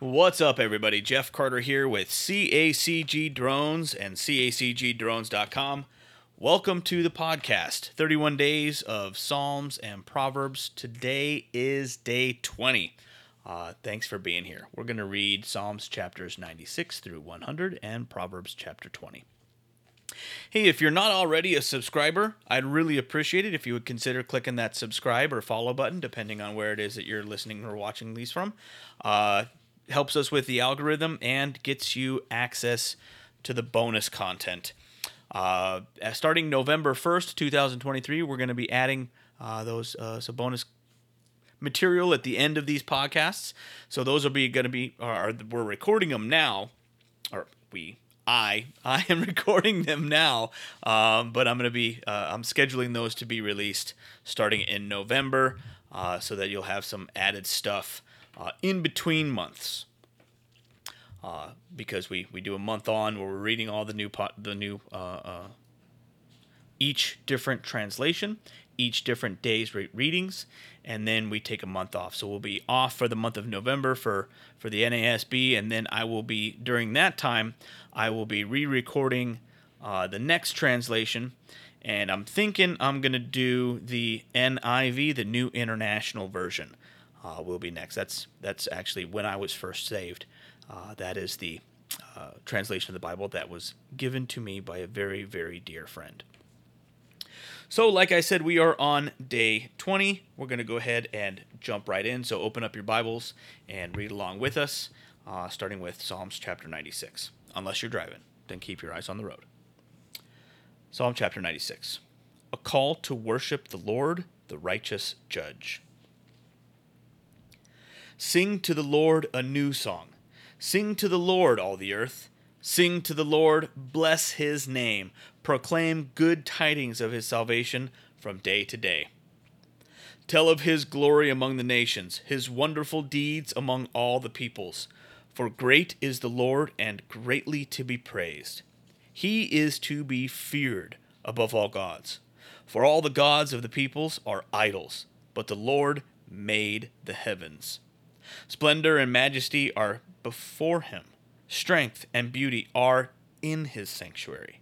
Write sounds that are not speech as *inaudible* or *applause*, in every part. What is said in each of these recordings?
What's up, everybody? Jeff Carter here with CACG Drones and CACGDrones.com. Welcome to the podcast 31 Days of Psalms and Proverbs. Today is day 20. Uh, thanks for being here. We're going to read Psalms chapters 96 through 100 and Proverbs chapter 20. Hey, if you're not already a subscriber, I'd really appreciate it if you would consider clicking that subscribe or follow button, depending on where it is that you're listening or watching these from. Uh, helps us with the algorithm and gets you access to the bonus content. Uh, starting November 1st, 2023, we're going to be adding uh, those uh, some bonus material at the end of these podcasts. So those will be going to be, we're recording them now, or we, I, *laughs* I am recording them now, um, but I'm going to be, uh, I'm scheduling those to be released starting in November, uh, so that you'll have some added stuff uh, in between months. Uh, because we, we do a month on where we're reading all the new the new uh, uh, each different translation, each different day's re- readings, and then we take a month off. So we'll be off for the month of November for for the NASB, and then I will be during that time I will be re-recording uh, the next translation, and I'm thinking I'm gonna do the NIV, the New International Version. Uh, will be next. That's that's actually when I was first saved. Uh, that is the uh, translation of the Bible that was given to me by a very, very dear friend. So, like I said, we are on day 20. We're going to go ahead and jump right in. So, open up your Bibles and read along with us, uh, starting with Psalms chapter 96. Unless you're driving, then keep your eyes on the road. Psalm chapter 96 A call to worship the Lord, the righteous judge. Sing to the Lord a new song Sing to the Lord, all the earth. Sing to the Lord, bless his name. Proclaim good tidings of his salvation from day to day. Tell of his glory among the nations, his wonderful deeds among all the peoples. For great is the Lord and greatly to be praised. He is to be feared above all gods. For all the gods of the peoples are idols, but the Lord made the heavens. Splendor and majesty are before him. Strength and beauty are in his sanctuary.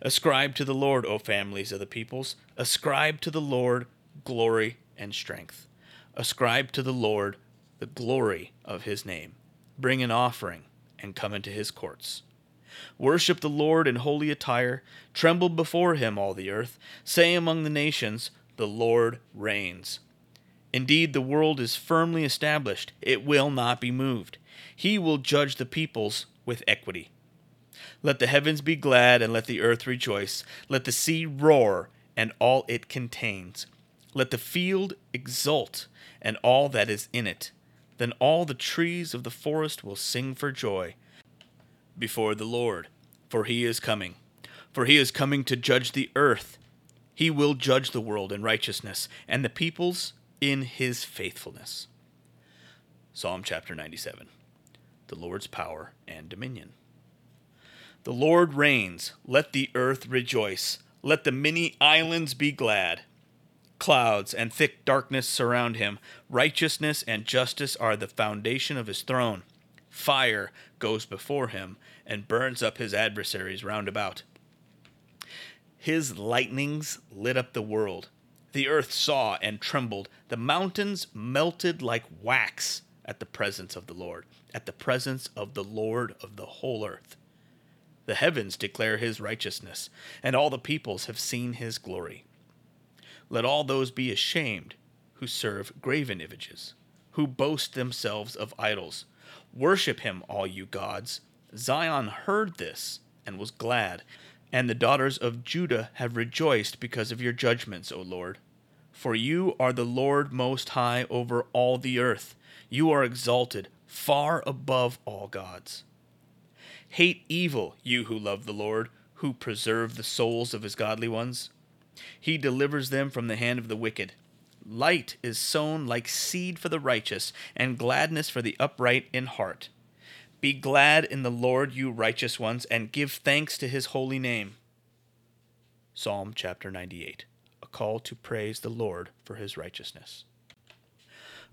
Ascribe to the Lord, O families of the peoples. Ascribe to the Lord glory and strength. Ascribe to the Lord the glory of his name. Bring an offering and come into his courts. Worship the Lord in holy attire. Tremble before him, all the earth. Say among the nations, The Lord reigns. Indeed, the world is firmly established, it will not be moved. He will judge the peoples with equity. Let the heavens be glad, and let the earth rejoice. Let the sea roar, and all it contains. Let the field exult, and all that is in it. Then all the trees of the forest will sing for joy before the Lord, for he is coming. For he is coming to judge the earth. He will judge the world in righteousness, and the peoples in his faithfulness. Psalm chapter 97 The Lord's power and dominion. The Lord reigns. Let the earth rejoice. Let the many islands be glad. Clouds and thick darkness surround him. Righteousness and justice are the foundation of his throne. Fire goes before him and burns up his adversaries round about. His lightnings lit up the world. The earth saw and trembled. The mountains melted like wax at the presence of the Lord, at the presence of the Lord of the whole earth. The heavens declare his righteousness, and all the peoples have seen his glory. Let all those be ashamed who serve graven images, who boast themselves of idols. Worship him, all you gods. Zion heard this and was glad and the daughters of Judah have rejoiced because of your judgments, O Lord. For you are the Lord most high over all the earth. You are exalted far above all gods. Hate evil, you who love the Lord, who preserve the souls of his godly ones. He delivers them from the hand of the wicked. Light is sown like seed for the righteous, and gladness for the upright in heart. Be glad in the Lord, you righteous ones, and give thanks to his holy name. Psalm chapter 98 A call to praise the Lord for his righteousness.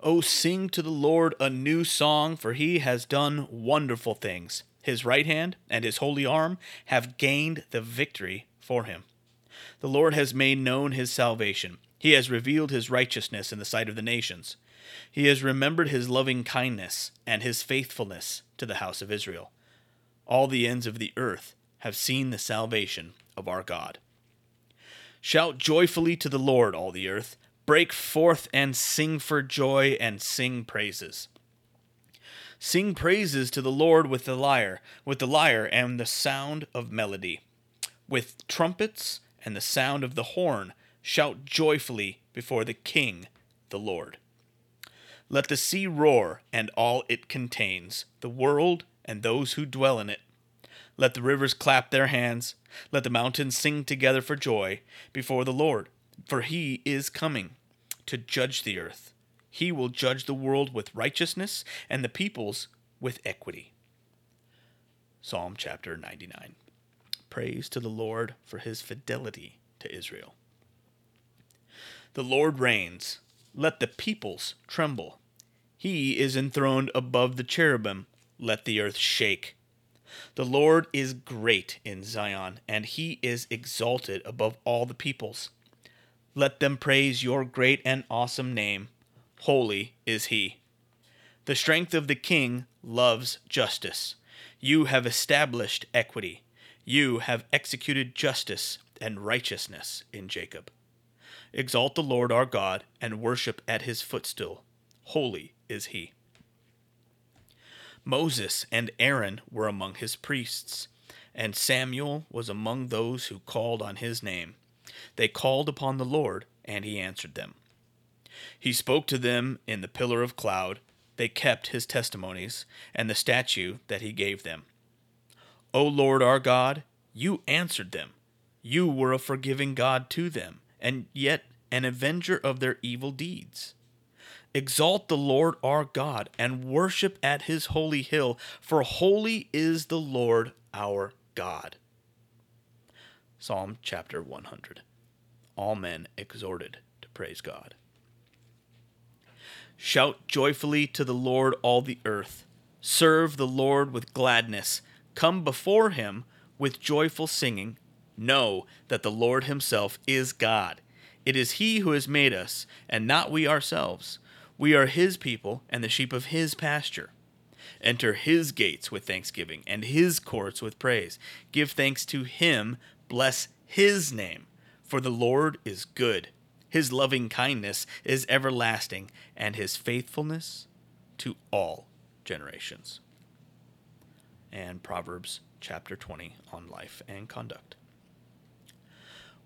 Oh, sing to the Lord a new song, for he has done wonderful things. His right hand and his holy arm have gained the victory for him. The Lord has made known his salvation. He has revealed his righteousness in the sight of the nations. He has remembered his loving kindness and his faithfulness to the house of Israel. All the ends of the earth have seen the salvation of our God. Shout joyfully to the Lord, all the earth. Break forth and sing for joy and sing praises. Sing praises to the Lord with the lyre, with the lyre and the sound of melody. With trumpets and the sound of the horn, shout joyfully before the King, the Lord. Let the sea roar and all it contains, the world and those who dwell in it. Let the rivers clap their hands. Let the mountains sing together for joy before the Lord, for he is coming to judge the earth. He will judge the world with righteousness and the peoples with equity. Psalm chapter 99. Praise to the Lord for his fidelity to Israel. The Lord reigns. Let the peoples tremble. He is enthroned above the cherubim. Let the earth shake. The Lord is great in Zion, and he is exalted above all the peoples. Let them praise your great and awesome name. Holy is he. The strength of the king loves justice. You have established equity. You have executed justice and righteousness in Jacob. Exalt the Lord our God and worship at his footstool. Holy is he. Moses and Aaron were among his priests, and Samuel was among those who called on his name. They called upon the Lord, and he answered them. He spoke to them in the pillar of cloud. They kept his testimonies and the statute that he gave them. O Lord our God, you answered them. You were a forgiving God to them, and yet an avenger of their evil deeds. Exalt the Lord our God and worship at his holy hill, for holy is the Lord our God. Psalm chapter 100. All men exhorted to praise God. Shout joyfully to the Lord, all the earth. Serve the Lord with gladness. Come before him with joyful singing. Know that the Lord himself is God. It is he who has made us, and not we ourselves. We are his people and the sheep of his pasture. Enter his gates with thanksgiving and his courts with praise. Give thanks to him, bless his name, for the Lord is good. His loving kindness is everlasting, and his faithfulness to all generations. And Proverbs chapter 20 on life and conduct.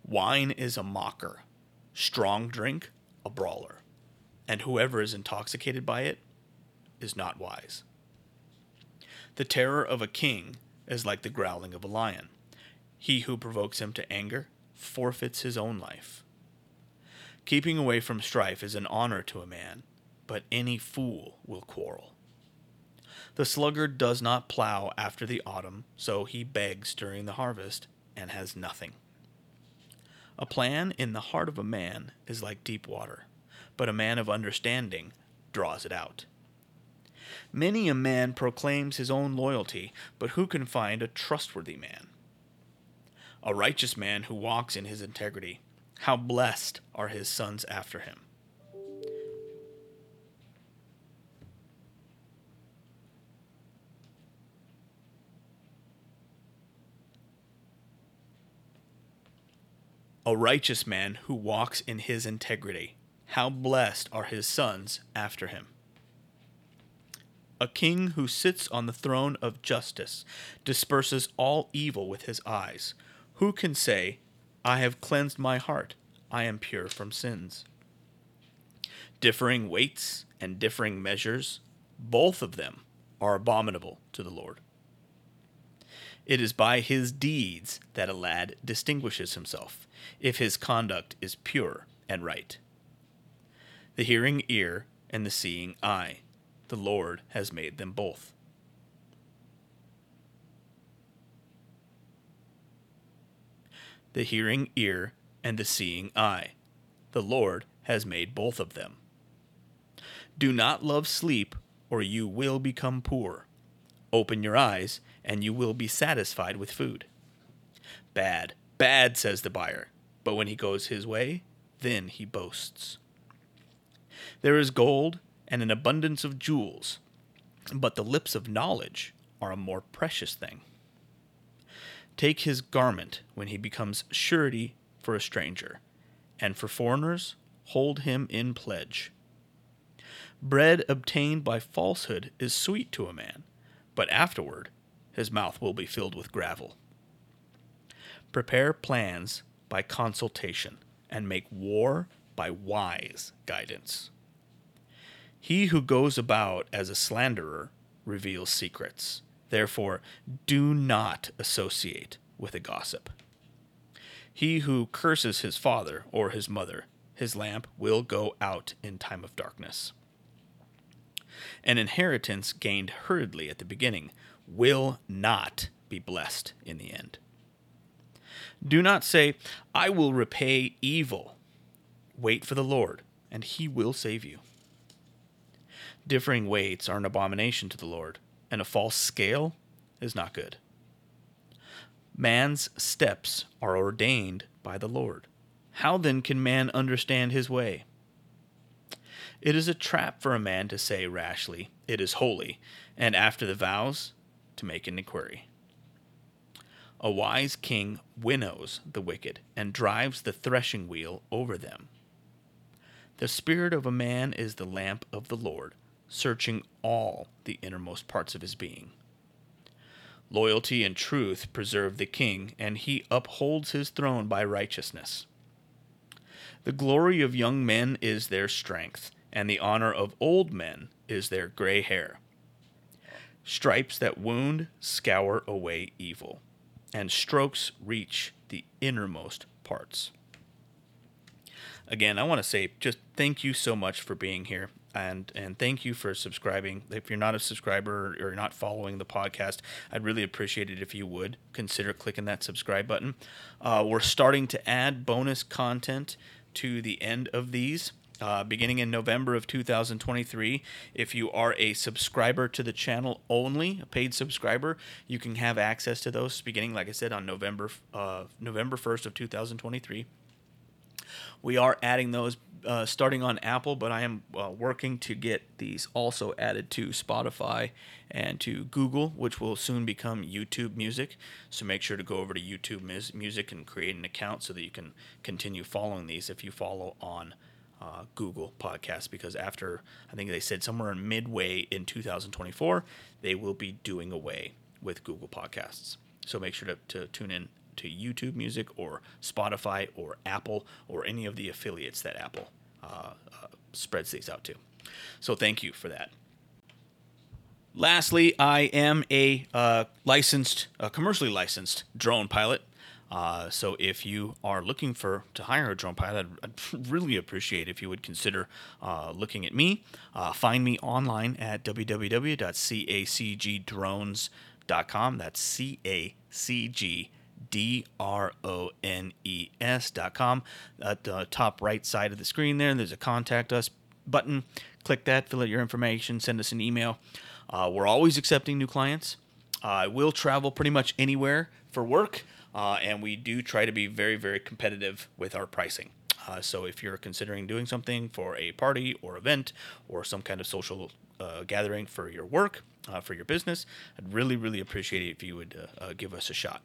Wine is a mocker, strong drink a brawler and whoever is intoxicated by it is not wise. The terror of a king is like the growling of a lion. He who provokes him to anger forfeits his own life. Keeping away from strife is an honor to a man, but any fool will quarrel. The sluggard does not plow after the autumn, so he begs during the harvest and has nothing. A plan in the heart of a man is like deep water but a man of understanding draws it out. Many a man proclaims his own loyalty, but who can find a trustworthy man? A righteous man who walks in his integrity, how blessed are his sons after him. A righteous man who walks in his integrity, how blessed are his sons after him. A king who sits on the throne of justice disperses all evil with his eyes. Who can say, I have cleansed my heart, I am pure from sins? Differing weights and differing measures, both of them are abominable to the Lord. It is by his deeds that a lad distinguishes himself, if his conduct is pure and right the hearing ear, and the seeing eye. The Lord has made them both. The hearing ear and the seeing eye. The Lord has made both of them. Do not love sleep, or you will become poor. Open your eyes, and you will be satisfied with food. Bad, bad, says the buyer, but when he goes his way, then he boasts. There is gold and an abundance of jewels, but the lips of knowledge are a more precious thing. Take his garment when he becomes surety for a stranger, and for foreigners, hold him in pledge. Bread obtained by falsehood is sweet to a man, but afterward his mouth will be filled with gravel. Prepare plans by consultation, and make war by wise guidance. He who goes about as a slanderer reveals secrets. Therefore, do not associate with a gossip. He who curses his father or his mother, his lamp will go out in time of darkness. An inheritance gained hurriedly at the beginning will not be blessed in the end. Do not say, I will repay evil. Wait for the Lord, and he will save you. Differing weights are an abomination to the Lord, and a false scale is not good. Man's steps are ordained by the Lord. How then can man understand his way? It is a trap for a man to say rashly, It is holy, and after the vows, to make an inquiry. A wise king winnows the wicked and drives the threshing wheel over them. The spirit of a man is the lamp of the Lord, searching all the innermost parts of his being. Loyalty and truth preserve the king, and he upholds his throne by righteousness. The glory of young men is their strength, and the honor of old men is their gray hair. Stripes that wound scour away evil, and strokes reach the innermost parts. Again, I want to say just thank you so much for being here and and thank you for subscribing. If you're not a subscriber or not following the podcast, I'd really appreciate it if you would consider clicking that subscribe button. Uh, we're starting to add bonus content to the end of these. Uh, beginning in November of 2023. If you are a subscriber to the channel only, a paid subscriber, you can have access to those beginning, like I said, on November uh, November 1st of 2023. We are adding those uh, starting on Apple, but I am uh, working to get these also added to Spotify and to Google, which will soon become YouTube Music. So make sure to go over to YouTube Music and create an account so that you can continue following these if you follow on uh, Google Podcasts. Because after, I think they said somewhere in midway in 2024, they will be doing away with Google Podcasts. So make sure to, to tune in to YouTube Music or Spotify or Apple or any of the affiliates that Apple uh, uh, spreads these out to. So thank you for that. Lastly, I am a uh, licensed, commercially licensed drone pilot. Uh, so if you are looking for to hire a drone pilot, I'd *laughs* really appreciate if you would consider uh, looking at me. Uh, find me online at www.cacgdrones.com. That's C A C G D R O N E S dot com. At the top right side of the screen there, there's a contact us button. Click that, fill out your information, send us an email. Uh, we're always accepting new clients. I will travel pretty much anywhere for work, uh, and we do try to be very, very competitive with our pricing. Uh, so if you're considering doing something for a party or event or some kind of social uh, gathering for your work, uh, for your business, I'd really, really appreciate it if you would uh, uh, give us a shot.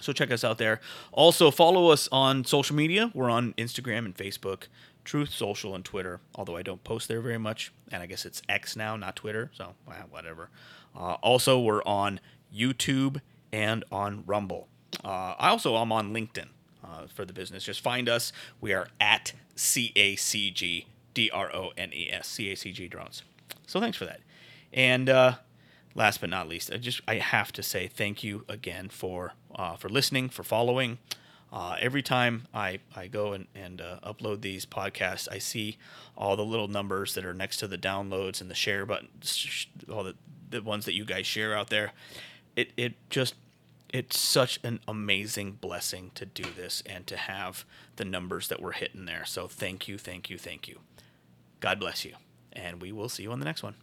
So check us out there. Also, follow us on social media. We're on Instagram and Facebook, Truth Social and Twitter, although I don't post there very much. And I guess it's X now, not Twitter. So, whatever. Uh, also, we're on YouTube and on Rumble. Uh, I also am on LinkedIn uh, for the business. Just find us. We are at C A C G D R O N E S, C A C G Drones. So thanks for that. And uh, last but not least, I just I have to say thank you again for uh, for listening, for following. Uh, every time I, I go and, and uh, upload these podcasts, I see all the little numbers that are next to the downloads and the share buttons, all the, the ones that you guys share out there. It, it just, it's such an amazing blessing to do this and to have the numbers that we're hitting there. So thank you, thank you, thank you. God bless you And we will see you on the next one.